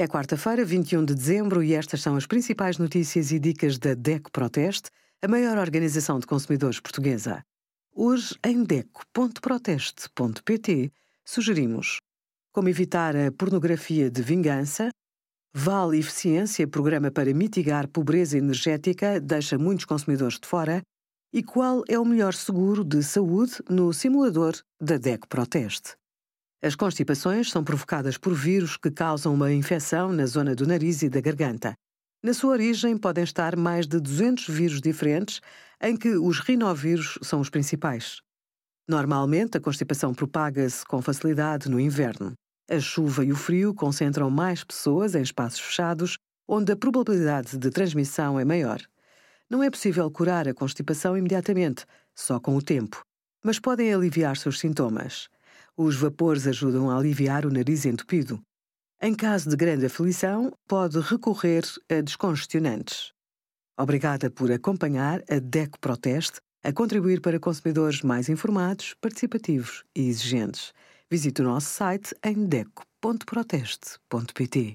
É quarta-feira, 21 de dezembro, e estas são as principais notícias e dicas da DECO Proteste, a maior organização de consumidores portuguesa. Hoje, em DECO.proteste.pt, sugerimos como evitar a pornografia de vingança, Vale Eficiência, programa para mitigar pobreza energética, deixa muitos consumidores de fora, e qual é o melhor seguro de saúde no simulador da DECO Proteste. As constipações são provocadas por vírus que causam uma infecção na zona do nariz e da garganta. Na sua origem podem estar mais de 200 vírus diferentes, em que os rinovírus são os principais. Normalmente, a constipação propaga-se com facilidade no inverno. A chuva e o frio concentram mais pessoas em espaços fechados, onde a probabilidade de transmissão é maior. Não é possível curar a constipação imediatamente, só com o tempo, mas podem aliviar seus sintomas. Os vapores ajudam a aliviar o nariz entupido. Em caso de grande aflição, pode recorrer a descongestionantes. Obrigada por acompanhar a DECO Proteste a contribuir para consumidores mais informados, participativos e exigentes. Visite o nosso site em deco.proteste.pt.